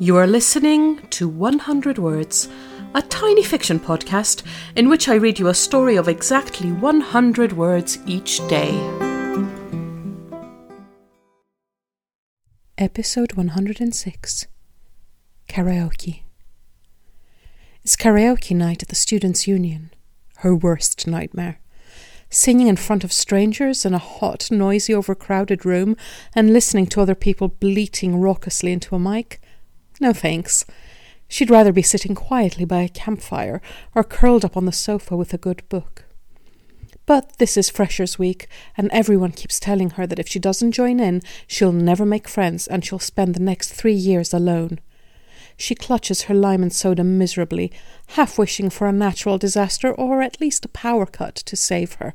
You are listening to 100 Words, a tiny fiction podcast in which I read you a story of exactly 100 words each day. Episode 106 Karaoke. It's karaoke night at the Students' Union. Her worst nightmare singing in front of strangers in a hot, noisy, overcrowded room and listening to other people bleating raucously into a mic? No thanks. She'd rather be sitting quietly by a campfire or curled up on the sofa with a good book. But this is Freshers' Week, and everyone keeps telling her that if she doesn't join in, she'll never make friends and she'll spend the next three years alone. She clutches her lime and soda miserably, half wishing for a natural disaster or at least a power cut to save her.